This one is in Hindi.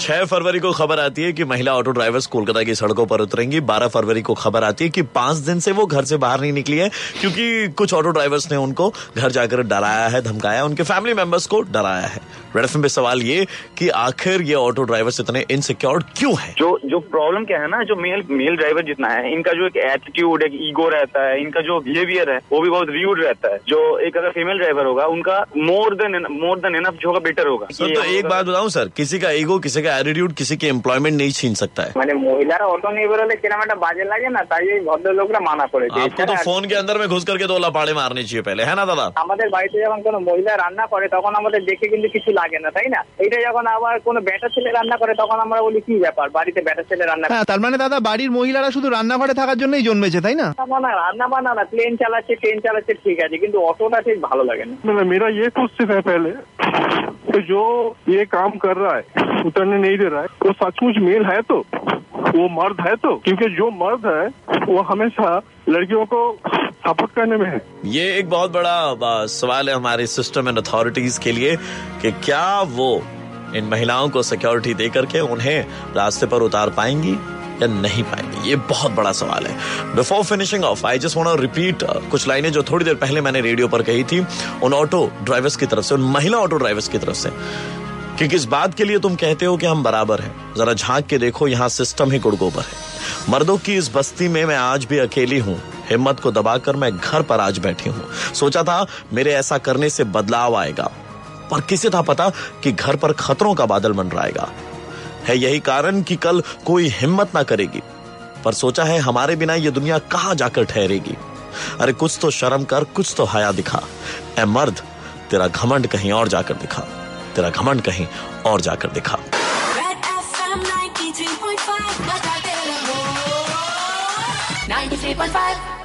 छह फरवरी को खबर आती है कि महिला ऑटो ड्राइवर्स कोलकाता की सड़कों पर उतरेंगी। बारह फरवरी को खबर आती है कि पाँच दिन से वो घर से बाहर नहीं निकली है क्योंकि कुछ ऑटो ड्राइवर्स ने उनको घर जाकर डराया है धमकाया उनके फैमिली मेंबर्स को डराया है। रेड पे सवाल ये कि आखिर ये ऑटो ड्राइवर्स इतने इनसिक्योर क्यों है? जो जो प्रॉब्लम क्या है ना जो मेल मेल ड्राइवर जितना है इनका जो एक एटीट्यूड एक ईगो रहता है इनका जो बिहेवियर है वो भी बहुत र्यूड रहता है। जो एक अगर फीमेल ड्राइवर होगा उनका more than more than enough जो होगा बेटर होगा। सर तो एक बात बताऊँ सर किसी का ईगो किसी का एटीट्यूड किसी के एम्प्लॉयमेंट नहीं छीन सकता है মানে মহিলারা অটো নিয়ে বেরোলে কিরম একটা বাজে লাগে না তাই এই ভদ্রলোকরা মানা করেছে आपको तो फोन के अंदर में घुस करके दो लपाड़े मारने चाहिए पहले है ना दादा আমাদের বাড়িতে যখন কোনো মহিলা রান্না করে তখন আমাদের দেখে কিন্তু কিছু লাগে না তাই না এইটা যখন আবার কোনো বেটা ছেলে রান্না করে তখন আমরা বলি কি ব্যাপার বাড়িতে বেটা ছেলে রান্না করে হ্যাঁ তার মানে দাদা বাড়ির মহিলারা শুধু রান্নাঘরে থাকার জন্যই জন্মেছে তাই না রান্না বান্না রান্না বান্না না প্লেন চালাচ্ছে ট্রেন চালাচ্ছে ঠিক আছে কিন্তু অটোটা ঠিক ভালো লাগে না मतलब मेरा ये क्वेश्चन है पहले तो जो ये काम कर रहा है उतरने नहीं दे रहा है। वो सचमुच मेल है तो वो मर्द है तो क्योंकि जो मर्द है, वो हमेशा लड़कियों को सपोर्ट करने में है। ये एक बहुत बड़ा सवाल है हमारे सिस्टम एंड अथॉरिटीज के लिए कि क्या वो इन महिलाओं को सिक्योरिटी दे करके उन्हें रास्ते पर उतार पाएँगी या नहीं पाएँगे? ये बहुत बड़ा सवाल है। Before finishing off I just want repeat कुछ लाइनें जो थोड़ी देर पहले मैंने रेडियो पर कही थी, उन ऑटो ड्राइवर्स की तरफ़ से, उन महिला ऑटो ड्राइवर्स की तरफ़ से। कि किस बात के लिए तुम कहते हो कि हम बराबर हैं? जरा झाँक के देखो, यहाँ सिस्टम ही गुड़गोबर है। मर्दों की इस बस्ती में मैं आज भी अकेली हूँ। हिम्मत को दबाकर मैं घर पर आज बैठी हूँ। सोचा था, मेरे ऐसा करने से बदलाव आएगा। पर किसे था पता कि घर पर खतरों का बादल मंडराएगा? है यही कारण कि कल कोई हिम्मत ना करेगी। पर सोचा है, हमारे बिना ये दुनिया कहाँ जाकर ठहरेगी? अरे कुछ तो शर्म कर, कुछ तो हया दिखा। ए मर्द, तेरा घमंड कहीं और जाकर दिखा। तेरा घमंड कहीं और जाकर दिखा। FM 93.5 बजाते रहो 93.5